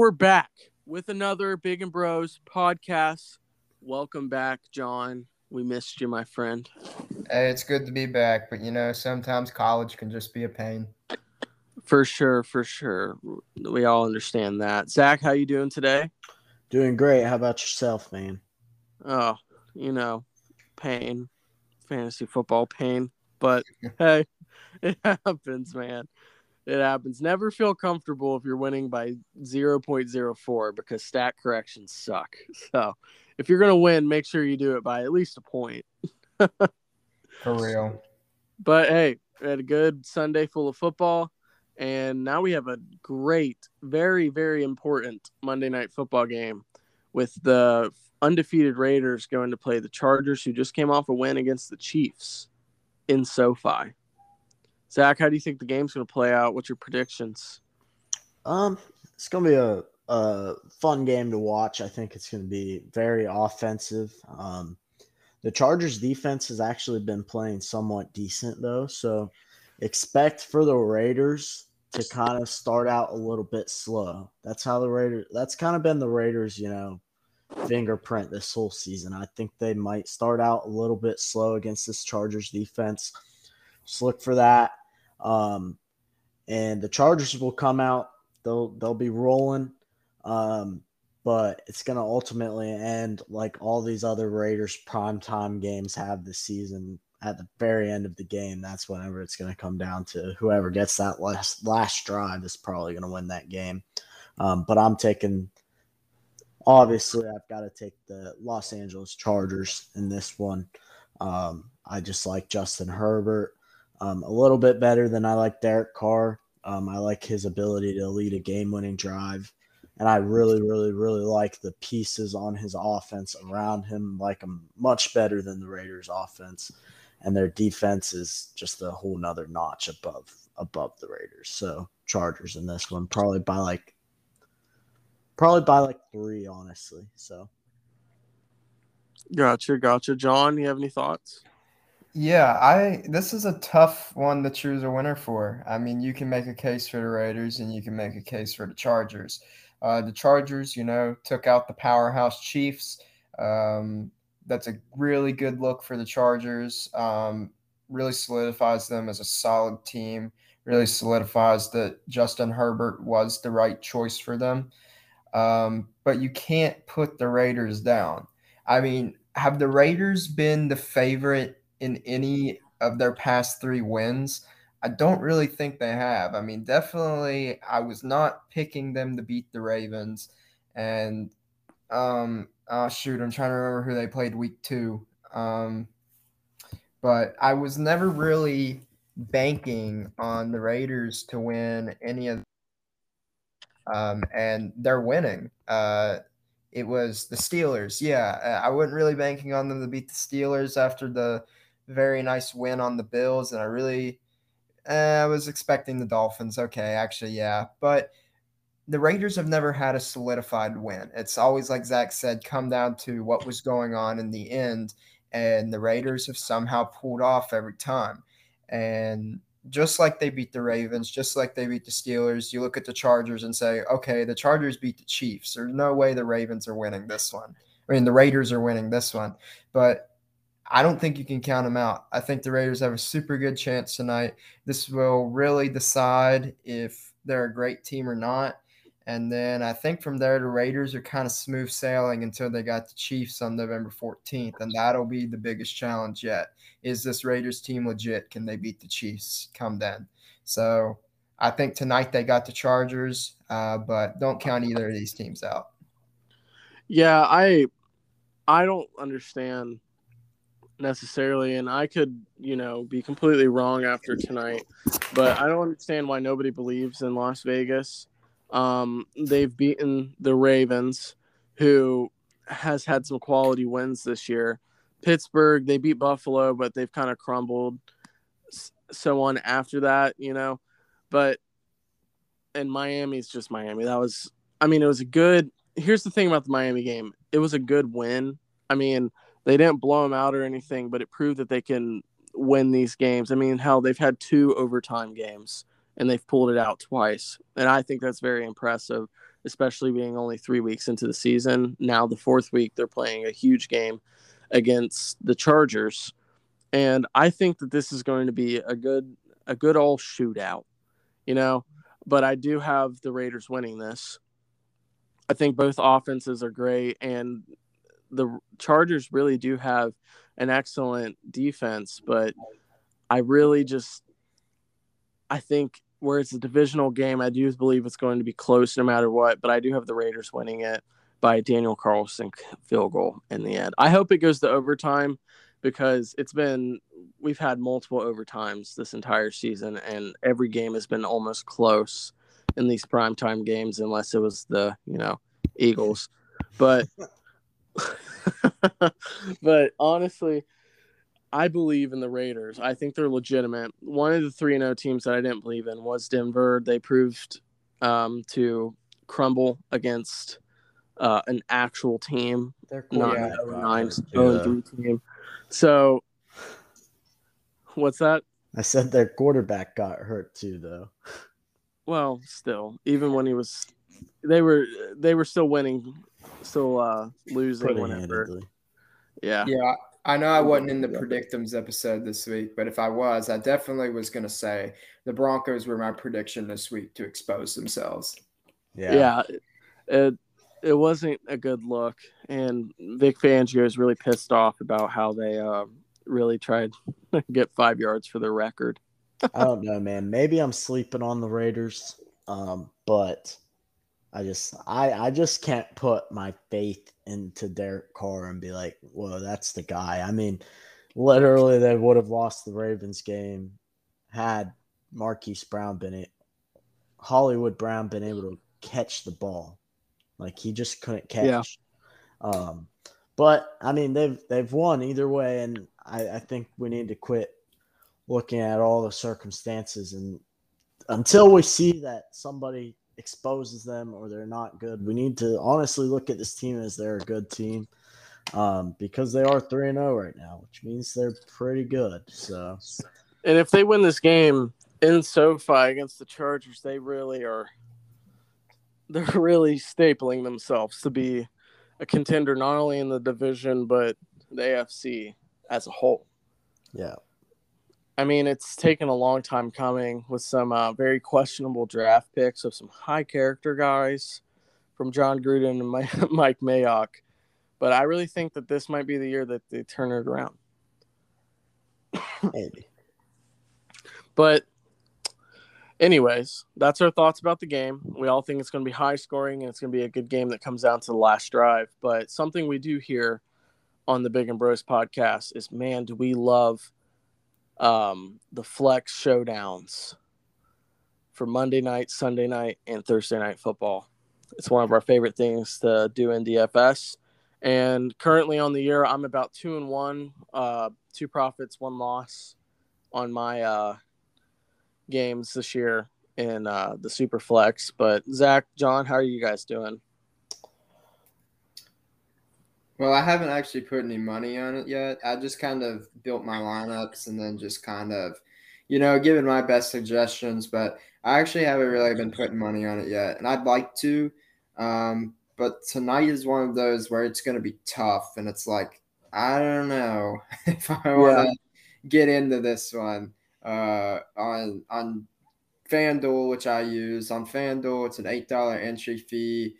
we're back with another Big and Bros podcast. Welcome back, John. We missed you, my friend. Hey, it's good to be back, but you know, sometimes college can just be a pain. For sure, for sure. We all understand that. Zach, how you doing today? Doing great. How about yourself, man? Oh, you know, pain, fantasy football pain. But hey, it happens, man. It happens. Never feel comfortable if you're winning by 0.04 because stat corrections suck. So if you're going to win, make sure you do it by at least a point. For real. But hey, we had a good Sunday full of football. And now we have a great, very, very important Monday night football game with the undefeated Raiders going to play the Chargers, who just came off a win against the Chiefs in SoFi. Zach, how do you think the game's going to play out? What's your predictions? Um, it's going to be a, a fun game to watch. I think it's going to be very offensive. Um, the Chargers defense has actually been playing somewhat decent though, so expect for the Raiders to kind of start out a little bit slow. That's how the Raiders. That's kind of been the Raiders, you know, fingerprint this whole season. I think they might start out a little bit slow against this Chargers defense. Just look for that. Um, and the Chargers will come out. They'll they'll be rolling. Um, but it's going to ultimately end like all these other Raiders primetime games have this season. At the very end of the game, that's whenever it's going to come down to whoever gets that last last drive is probably going to win that game. Um, but I'm taking, obviously, I've got to take the Los Angeles Chargers in this one. Um, I just like Justin Herbert um, a little bit better than I like Derek Carr. Um, I like his ability to lead a game winning drive. And I really, really, really like the pieces on his offense around him, like him much better than the Raiders' offense. And their defense is just a whole nother notch above above the Raiders. So Chargers in this one, probably by like probably by like three, honestly. So Gotcha, gotcha. John, you have any thoughts? Yeah, I this is a tough one to choose a winner for. I mean, you can make a case for the Raiders and you can make a case for the Chargers. Uh, the Chargers, you know, took out the powerhouse Chiefs. Um, that's a really good look for the Chargers. Um, really solidifies them as a solid team. Really solidifies that Justin Herbert was the right choice for them. Um, but you can't put the Raiders down. I mean, have the Raiders been the favorite in any of their past three wins? I don't really think they have. I mean, definitely, I was not picking them to beat the Ravens, and um, oh shoot, I'm trying to remember who they played week two. Um, but I was never really banking on the Raiders to win any of, um, and they're winning. Uh, it was the Steelers. Yeah, I wasn't really banking on them to beat the Steelers after the very nice win on the Bills, and I really uh, I was expecting the Dolphins. Okay, actually, yeah, but the Raiders have never had a solidified win. It's always like Zach said, come down to what was going on in the end, and the Raiders have somehow pulled off every time. And just like they beat the Ravens, just like they beat the Steelers, you look at the Chargers and say, okay, the Chargers beat the Chiefs. There's no way the Ravens are winning this one. I mean, the Raiders are winning this one. But I don't think you can count them out. I think the Raiders have a super good chance tonight. This will really decide if they're a great team or not. And then I think from there, the Raiders are kind of smooth sailing until they got the Chiefs on November 14th. And that'll be the biggest challenge yet. Is this Raiders team legit? Can they beat the Chiefs come then? So I think tonight they got the Chargers, uh, but don't count either of these teams out. Yeah, I I don't understand necessarily, and I could, you know, be completely wrong after tonight, but I don't understand why nobody believes in Las Vegas. Um, they've beaten the Ravens, who has had some quality wins this year. Pittsburgh, they beat Buffalo, but they've kind of crumbled. So on after that, you know, but and Miami's just Miami. That was, I mean, it was a good. Here's the thing about the Miami game: it was a good win. I mean, they didn't blow them out or anything, but it proved that they can win these games. I mean, hell, they've had two overtime games and they've pulled it out twice, and I think that's very impressive. especially being only three weeks into the season. Now, the fourth week, they're playing a huge game against the Chargers. And I think that this is going to be a good a good old shootout, you know. But I do have the Raiders winning this. I think both offenses are great, and the Chargers really do have an excellent defense. But I really just, I think where it's a divisional game, I do believe it's going to be close no matter what. But I do have the Raiders winning it by Daniel Carlson field goal in the end. I hope it goes to overtime because it's been we've had multiple overtimes this entire season and every game has been almost close in these primetime games unless it was the you know eagles but but honestly i believe in the raiders. I think they're legitimate. One of the 3-0 teams that i didn't believe in was denver. They proved um, to crumble against uh, an actual team They're not quarterback an got 09 hurt, too, team. So what's that? I said their quarterback got hurt too, though. Well, still, even when he was, they were they were still winning, still uh losing whenever. Yeah, Yeah, I know I wasn't in the predictums episode this week, but if I was, I definitely was going to say the Broncos were my prediction this week to expose themselves. Yeah. yeah. It it wasn't a good look, and Vic Fangio is really pissed off about how they uh, really tried to get five yards for their record. I don't know, man. Maybe I'm sleeping on the Raiders, um, but I just I I just can't put my faith into Derek Carr and be like, "Whoa, that's the guy." I mean, literally, they would have lost the Ravens game had Marquise Brown been it, Hollywood Brown been able to catch the ball, like he just couldn't catch. Yeah. Um, but I mean, they've they've won either way, and I, I think we need to quit looking at all the circumstances and until we see that somebody exposes them or they're not good, we need to honestly look at this team as they're a good team um, because they are 3 and 0 right now, which means they're pretty good. So, And if they win this game in SoFi against the Chargers, they really are. They're really stapling themselves to be a contender not only in the division but the AFC as a whole. yeah. I mean, it's taken a long time coming with some uh, very questionable draft picks of some high character guys from Jon Gruden and Mi- Mike Mayock. But I really think that this might be the year that they turn it around. Maybe. But, anyways, that's our thoughts about the game. We all think it's going to be high scoring and it's going to be a good game that comes down to the last drive. But something we do here on the Big and Bros podcast is man, do we love um, the flex showdowns for Monday night, Sunday night, and Thursday night football. It's one of our favorite things to do in DFS. And currently on the year, I'm about two and one, uh, two profits, one loss on my uh, games this year in uh, the super flex. But Zach, John, how are you guys doing? Well, I haven't actually put any money on it yet. I just kind of built my lineups and then just kind of, you know, given my best suggestions. But I actually haven't really been putting money on it yet, and I'd like to. Um, but tonight is one of those where it's going to be tough, and it's like I don't know if I want to get into this one uh, on on FanDuel, which I use on FanDuel. It's an eight dollar entry fee.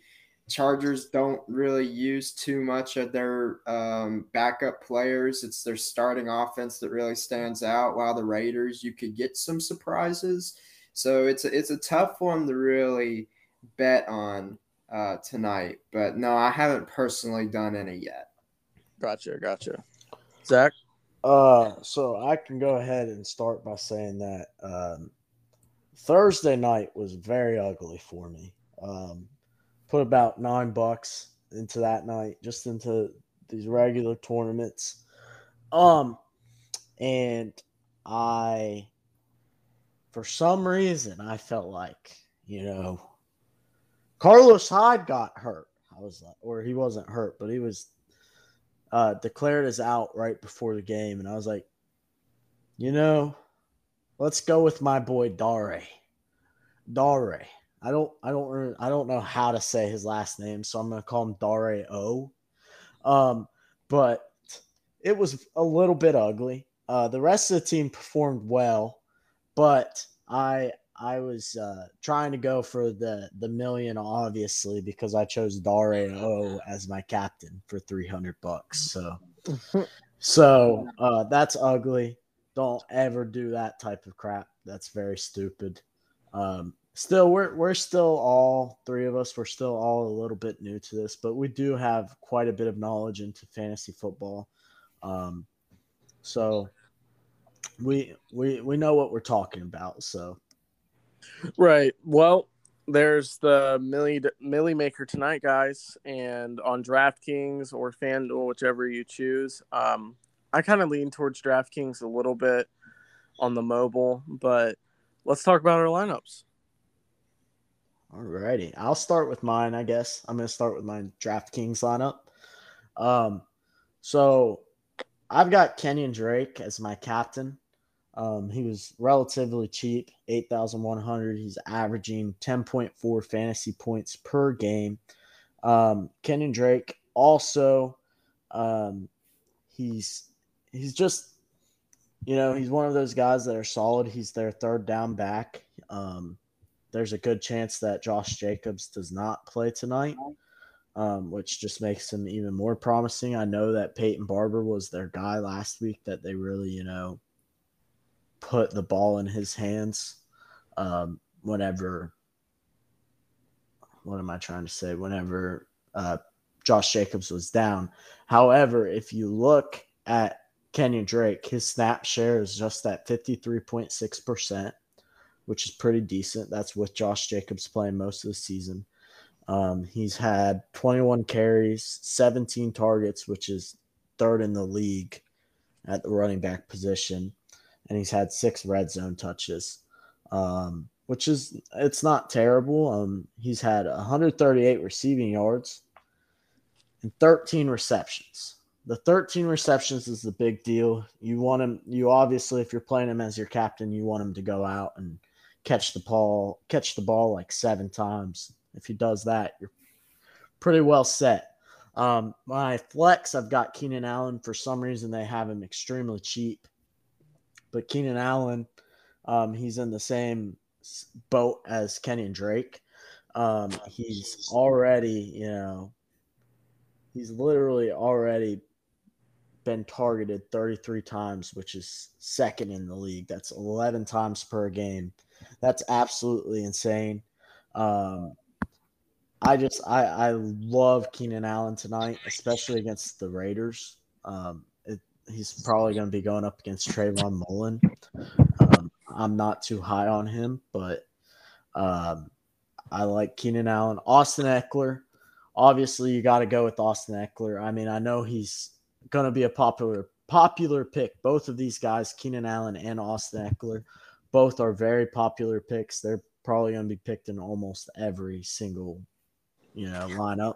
Chargers don't really use too much of their um, backup players. It's their starting offense that really stands out. While the Raiders, you could get some surprises. So it's a, it's a tough one to really bet on uh, tonight. But no, I haven't personally done any yet. Gotcha, gotcha. Zach? Uh, so I can go ahead and start by saying that um, Thursday night was very ugly for me. Um, put about nine bucks into that night, just into these regular tournaments. Um, and I, for some reason, I felt like you know, Carlos Hyde got hurt. I was like, or he wasn't hurt, but he was uh, declared as out right before the game, and I was like, you know, let's go with my boy Dare. Dare. I don't I don't I don't know how to say his last name, so I'm gonna call him Dare O. Um, but it was a little bit ugly. Uh, the rest of the team performed well, but I I was uh, trying to go for the the million, obviously, because I chose Dare O as my captain for three hundred bucks. So, so uh, that's ugly. Don't ever do that type of crap. That's very stupid. Um, still, we're we're still all three of us. We're still all a little bit new to this, but we do have quite a bit of knowledge into fantasy football. Um, so we we we know what we're talking about. So right. Well, there's the Millie Millie Maker tonight, guys, and on DraftKings or FanDuel, whichever you choose. Um, I kind of lean towards DraftKings a little bit on the mobile, but let's talk about our lineups. All righty. I'll start with mine, I guess. I'm to start with my DraftKings lineup. Um, so I've got Kenyon Drake as my captain. Um, he was relatively cheap, 8,100. He's averaging 10.4 fantasy points per game. Um, Kenyon Drake also, um, he's he's just, you know, he's one of those guys that are solid. He's their third down back. Um, there's a good chance that Josh Jacobs does not play tonight um, which just makes him even more promising. I know that Peyton Barber was their guy last week that they really, you know, put the ball in his hands um, whenever. What am I trying to say? Whenever uh, Josh Jacobs was down. However, if you look at Kenyon Drake, his snap share is just at 53.6%, which is pretty decent. That's with Josh Jacobs playing most of the season. Um, he's had 21 carries, 17 targets, which is third in the league at the running back position, and he's had six red zone touches, um, which is it's not terrible. Um, he's had 138 receiving yards and 13 receptions. The 13 receptions is the big deal. You want him. You obviously, if you're playing him as your captain, you want him to go out and catch the ball, catch the ball like seven times if he does that, you're pretty well set. Um, my flex, I've got Keenan Allen. For some reason, they have him extremely cheap. But Keenan Allen, um, he's in the same boat as Kenyon Drake. Um, he's already, you know, he's literally already been targeted 33 times, which is second in the league. That's 11 times per game. That's absolutely insane. Um, I just I I love Keenan Allen tonight, especially against the Raiders. Um, it, he's probably going to be going up against Trevon Mullen. Um, I'm not too high on him, but um, I like Keenan Allen. Austin Ekeler, obviously you got to go with Austin Ekeler. I mean, I know he's going to be a popular popular pick. Both of these guys, Keenan Allen and Austin Ekeler, both are very popular picks. They're probably going to be picked in almost every single you know, lineup.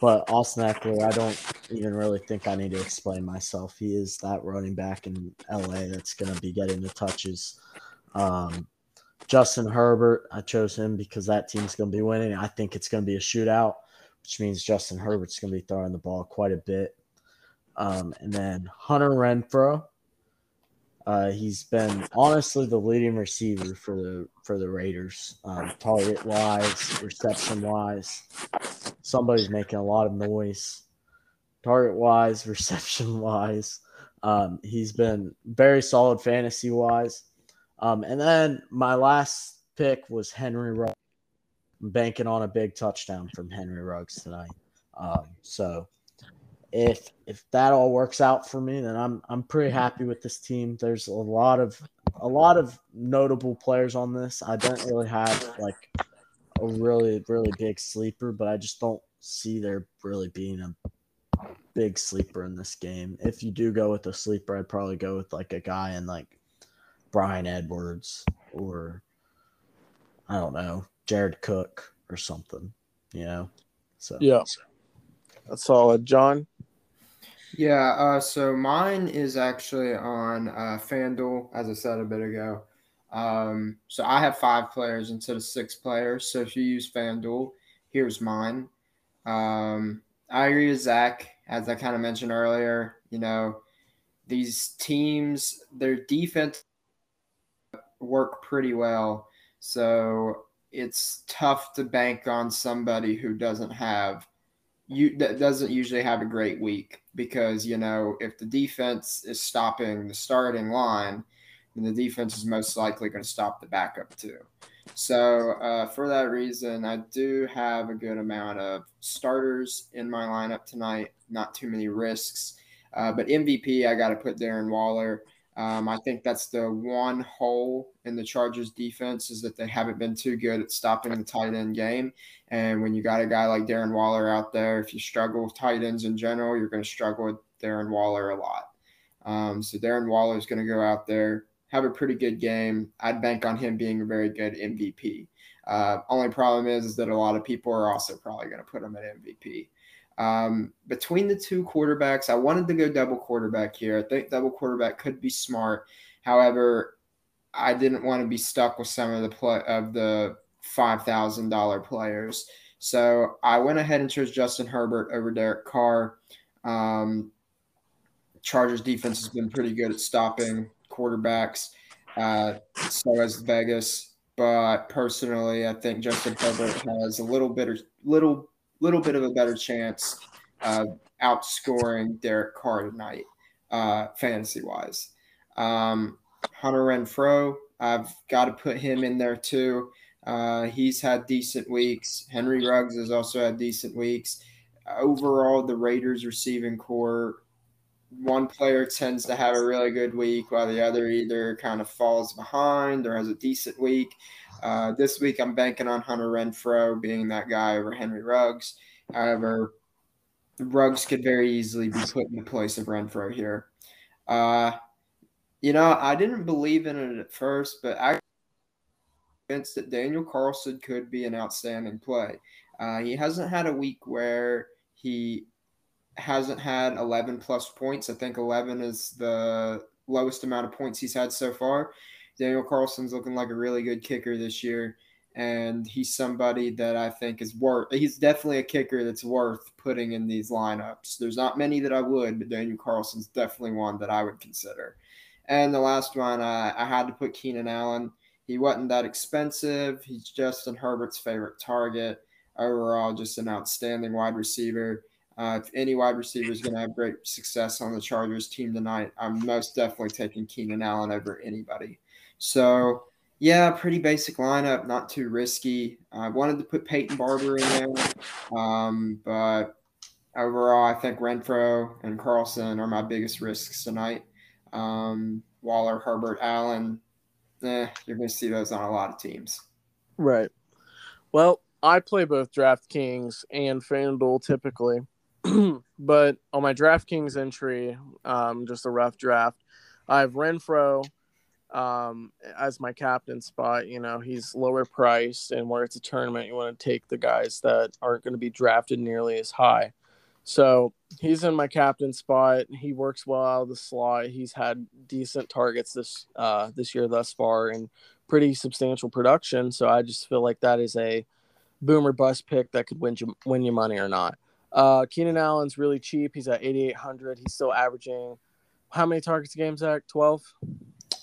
But Austin Ekeler, I don't even really think I need to explain myself. He is that running back in LA that's going to be getting the touches. Um, Justin Herbert, I chose him because that team's going to be winning. I think it's going to be a shootout, which means Justin Herbert's going to be throwing the ball quite a bit. Um, and then Hunter Renfrow. uh, he's been honestly the leading receiver for the for the Raiders, um, target wise, reception wise. Somebody's making a lot of noise. Target wise, reception wise, um, he's been very solid fantasy wise. Um, and then my last pick was Henry Ruggs. I'm banking on a big touchdown from Henry Ruggs tonight. Um, so if if that all works out for me, then I'm I'm pretty happy with this team. There's a lot of a lot of notable players on this. I don't really have like a really really big sleeper, but I just don't see there really being a big sleeper in this game. If you do go with a sleeper, I'd probably go with like a guy in like Bryan Edwards or I don't know, Jared Cook or something, you know. So Yeah. That's solid. John? Yeah, uh, so mine is actually on uh, FanDuel, as I said a bit ago. Um, so I have five players instead of six players. So if you use FanDuel, here's mine. Um, I agree with Zach, as I kind of mentioned earlier. You know, these teams, their defense work pretty well. So it's tough to bank on somebody who doesn't have you that doesn't usually have a great week because you know if the defense is stopping the starting line then the defense is most likely going to stop the backup too. So uh, for that reason i do have a good amount of starters in my lineup tonight not too many risks. Uh, but mvp i got to put darren waller um, I think that's the one hole in the Chargers defense is that they haven't been too good at stopping the tight end game. And when you got a guy like Darren Waller out there, if you struggle with tight ends in general, you're going to struggle with Darren Waller a lot. Um, so Darren Waller is going to go out there, have a pretty good game. I'd bank on him being a very good MVP. Uh, only problem is, is that a lot of people are also probably going to put him at MVP. Um, between the two quarterbacks, I wanted to go double quarterback here. I think double quarterback could be smart. However, I didn't want to be stuck with some of the play of the five thousand dollar players. So I went ahead and chose Justin Herbert over Derek Carr. Um, Chargers defense has been pretty good at stopping quarterbacks. Uh, so has Vegas. But personally, I think Justin Herbert has a little bit, of little little bit of a better chance of outscoring Derek Carr tonight, uh, fantasy wise. Um, Hunter Renfrow, I've got to put him in there too. Uh, he's had decent weeks. Henry Ruggs has also had decent weeks. Overall, the Raiders receiving corps, one player tends to have a really good week while the other either kind of falls behind or has a decent week. Uh, this week, I'm banking on Hunter Renfrow being that guy over Henry Ruggs. However, Ruggs could very easily be put in the place of Renfrow here. Uh, you know, I didn't believe in it at first, but I convinced that Daniel Carlson could be an outstanding play. Uh, he hasn't had a week where he hasn't had 11 plus points. I think 11 is the lowest amount of points he's had so far. Daniel Carlson's looking like a really good kicker this year, and he's somebody that I think is worth. He's definitely a kicker that's worth putting in these lineups. There's not many that I would, but Daniel Carlson's definitely one that I would consider. And the last one, uh, I had to put Keenan Allen. He wasn't that expensive. He's Justin Herbert's favorite target. Overall, just an outstanding wide receiver. Uh, if any wide receiver is going to have great success on the Chargers team tonight, I'm most definitely taking Keenan Allen over anybody. So, yeah, pretty basic lineup, not too risky. I wanted to put Peyton Barber in there, um, but overall, I think Renfrow and Carlson are my biggest risks tonight. Um, Waller, Herbert, Allen, eh, you're going to see those on a lot of teams. Right. Well, I play both DraftKings and FanDuel typically, but on my DraftKings entry, um, just a rough draft, I have Renfrow um, as my captain spot. You know, he's lower priced, and where it's a tournament, you want to take the guys that aren't going to be drafted nearly as high. So he's in my captain spot. He works well out of the slot. He's had decent targets this uh, this year thus far, and pretty substantial production. So I just feel like that is a boomer bust pick that could win you win you money or not. Uh, Keenan Allen's really cheap. He's at 8,800. He's still averaging how many targets a game, Zach? 12?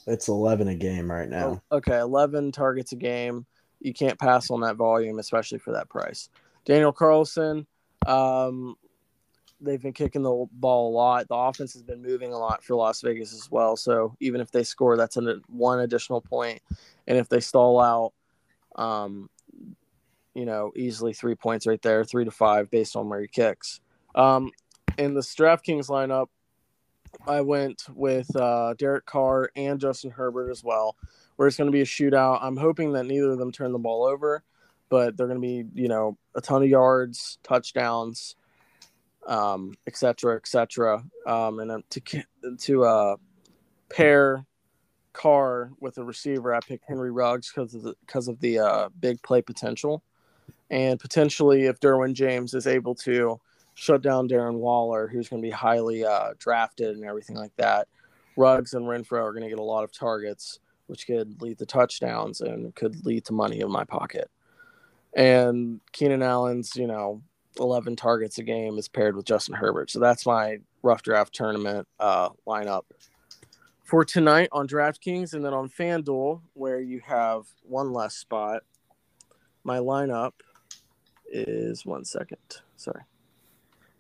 It's 11 a game right now. Oh, okay, 11 targets a game. You can't pass on that volume, especially for that price. Daniel Carlson, um, they've been kicking the ball a lot. The offense has been moving a lot for Las Vegas as well. So even if they score, that's an, one additional point. And if they stall out, um, you know, easily three points right there, three to five based on where he kicks. Um, in the DraftKings lineup, I went with uh, Derek Carr and Justin Herbert as well, where it's going to be a shootout. I'm hoping that neither of them turn the ball over, but they're going to be, you know, a ton of yards, touchdowns, um, et cetera, et cetera. Um, and to to uh, pair Carr with a receiver, I picked Henry Ruggs because of the because of the uh, big play potential, and potentially if Derwin James is able to shut down Darren Waller, who's going to be highly uh, drafted and everything like that. Ruggs and Renfrow are going to get a lot of targets. which could lead to touchdowns and could lead to money in my pocket. And Keenan Allen's, you know, 11 targets a game is paired with Justin Herbert. So that's my rough draft tournament uh, lineup for tonight on DraftKings. And then on FanDuel, where you have one less spot, my lineup is one second. Sorry.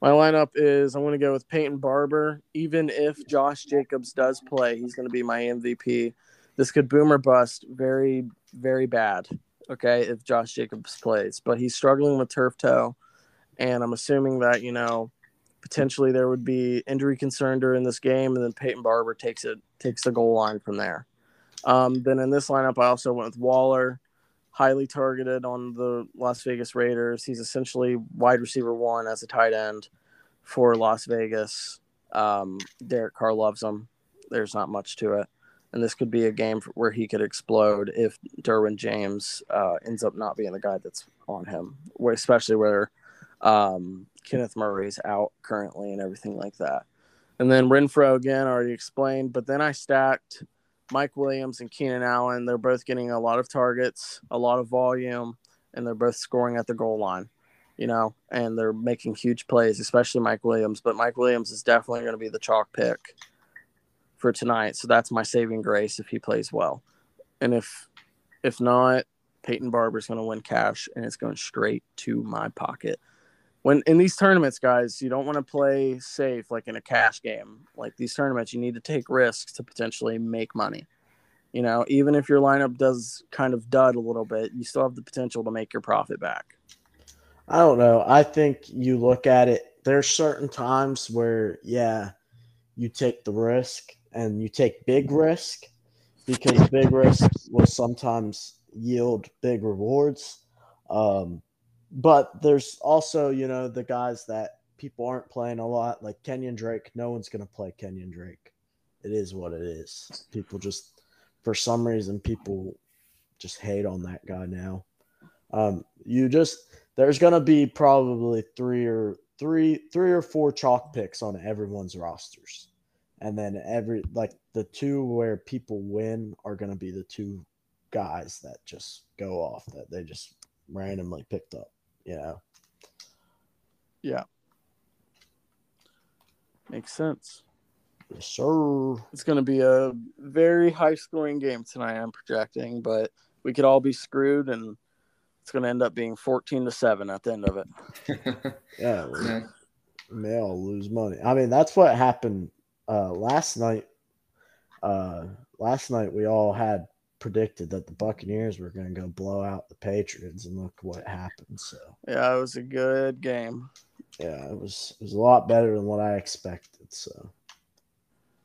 My lineup is I'm going to go with Peyton Barber. Even if Josh Jacobs does play, he's going to be my MVP. This could boom or bust very, very bad. Okay, if Josh Jacobs plays, but he's struggling with turf toe, and I'm assuming that you know potentially there would be injury concern during this game, and then Peyton Barber takes it takes the goal line from there. Um, then in this lineup, I also went with Waller, highly targeted on the Las Vegas Raiders. He's essentially wide receiver one as a tight end for Las Vegas. Um, Derek Carr loves him. There's not much to it. And this could be a game where he could explode if Derwin James uh, ends up not being the guy that's on him, especially where um, Kenneth Murray's out currently and everything like that. And then Renfrow again, already explained. But then I stacked Mike Williams and Keenan Allen. They're both getting a lot of targets, a lot of volume, and they're both scoring at the goal line you know, and they're making huge plays, especially Mike Williams. But Mike Williams is definitely going to be the chalk pick for tonight. So that's my saving grace if he plays well. And if if not, Peyton Barber's going to win cash and it's going straight to my pocket. When in these tournaments, guys, you don't want to play safe like in a cash game. Like these tournaments, you need to take risks to potentially make money. You know, even if your lineup does kind of dud a little bit, you still have the potential to make your profit back. I don't know. I think you look at it, there's certain times where, yeah, you take the risk and you take big risk because big risk will sometimes yield big rewards. Um, but there's also, you know, the guys that people aren't playing a lot, like Kenyon Drake. No one's to play Kenyon Drake. It is what it is. People just, for some reason, people just hate on that guy now. Um, you just, there's to be probably three or three three or four chalk picks on everyone's rosters and then every like the two where people win are to be the two guys that just go off that they just randomly picked up you know yeah makes sense yes sir it's going to be a very high scoring game tonight i'm projecting but we could all be screwed and it's going to end up being 14 to 7 at the end of it. yeah. We, may all lose money. I mean, that's what happened uh, last night. Uh, last night, we all had predicted that the Buccaneers were going to go blow out the Patriots, and look what happened. So, yeah, it was a good game. Yeah, it was, it was a lot better than what I expected. So,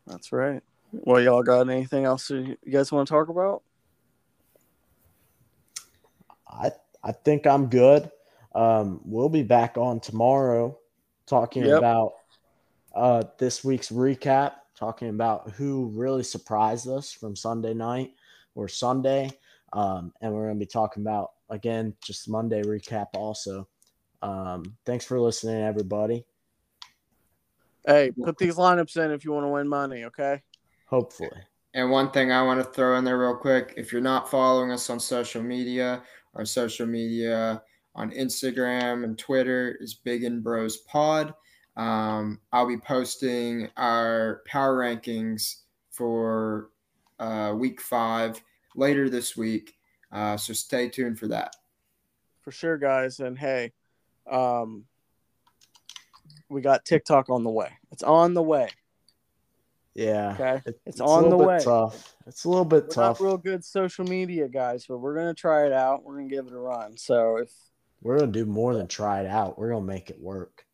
that's right. Well, y'all got anything else you guys want to talk about? I I think I'm good. Um, we'll be back on tomorrow talking yep. about uh, this week's recap, talking about who really surprised us from Sunday night or Sunday. Um, and we're going to be talking about, again, just Monday recap also. Um, thanks for listening, everybody. Hey, put these lineups in if you want to win money, okay? Hopefully. And one thing I want to throw in there real quick if you're not following us on social media, our social media on Instagram and Twitter is Big and Bros Pod. Um, I'll be posting our power rankings for uh, week five later this week. Uh, so stay tuned for that. For sure, guys. And hey, um, we got TikTok on the way. It's on the way. Yeah. Okay. It's, it's on the way. Tough. It's a little bit we're tough. Not real good social media guys, but we're gonna try it out. We're gonna give it a run. So if we're gonna do more than try it out, we're gonna make it work.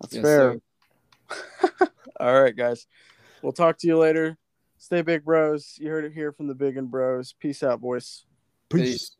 That's yes, fair. All right, guys. We'll talk to you later. Stay big, bros. You heard it here from the Big and Bros. Peace out, boys. Peace. Peace.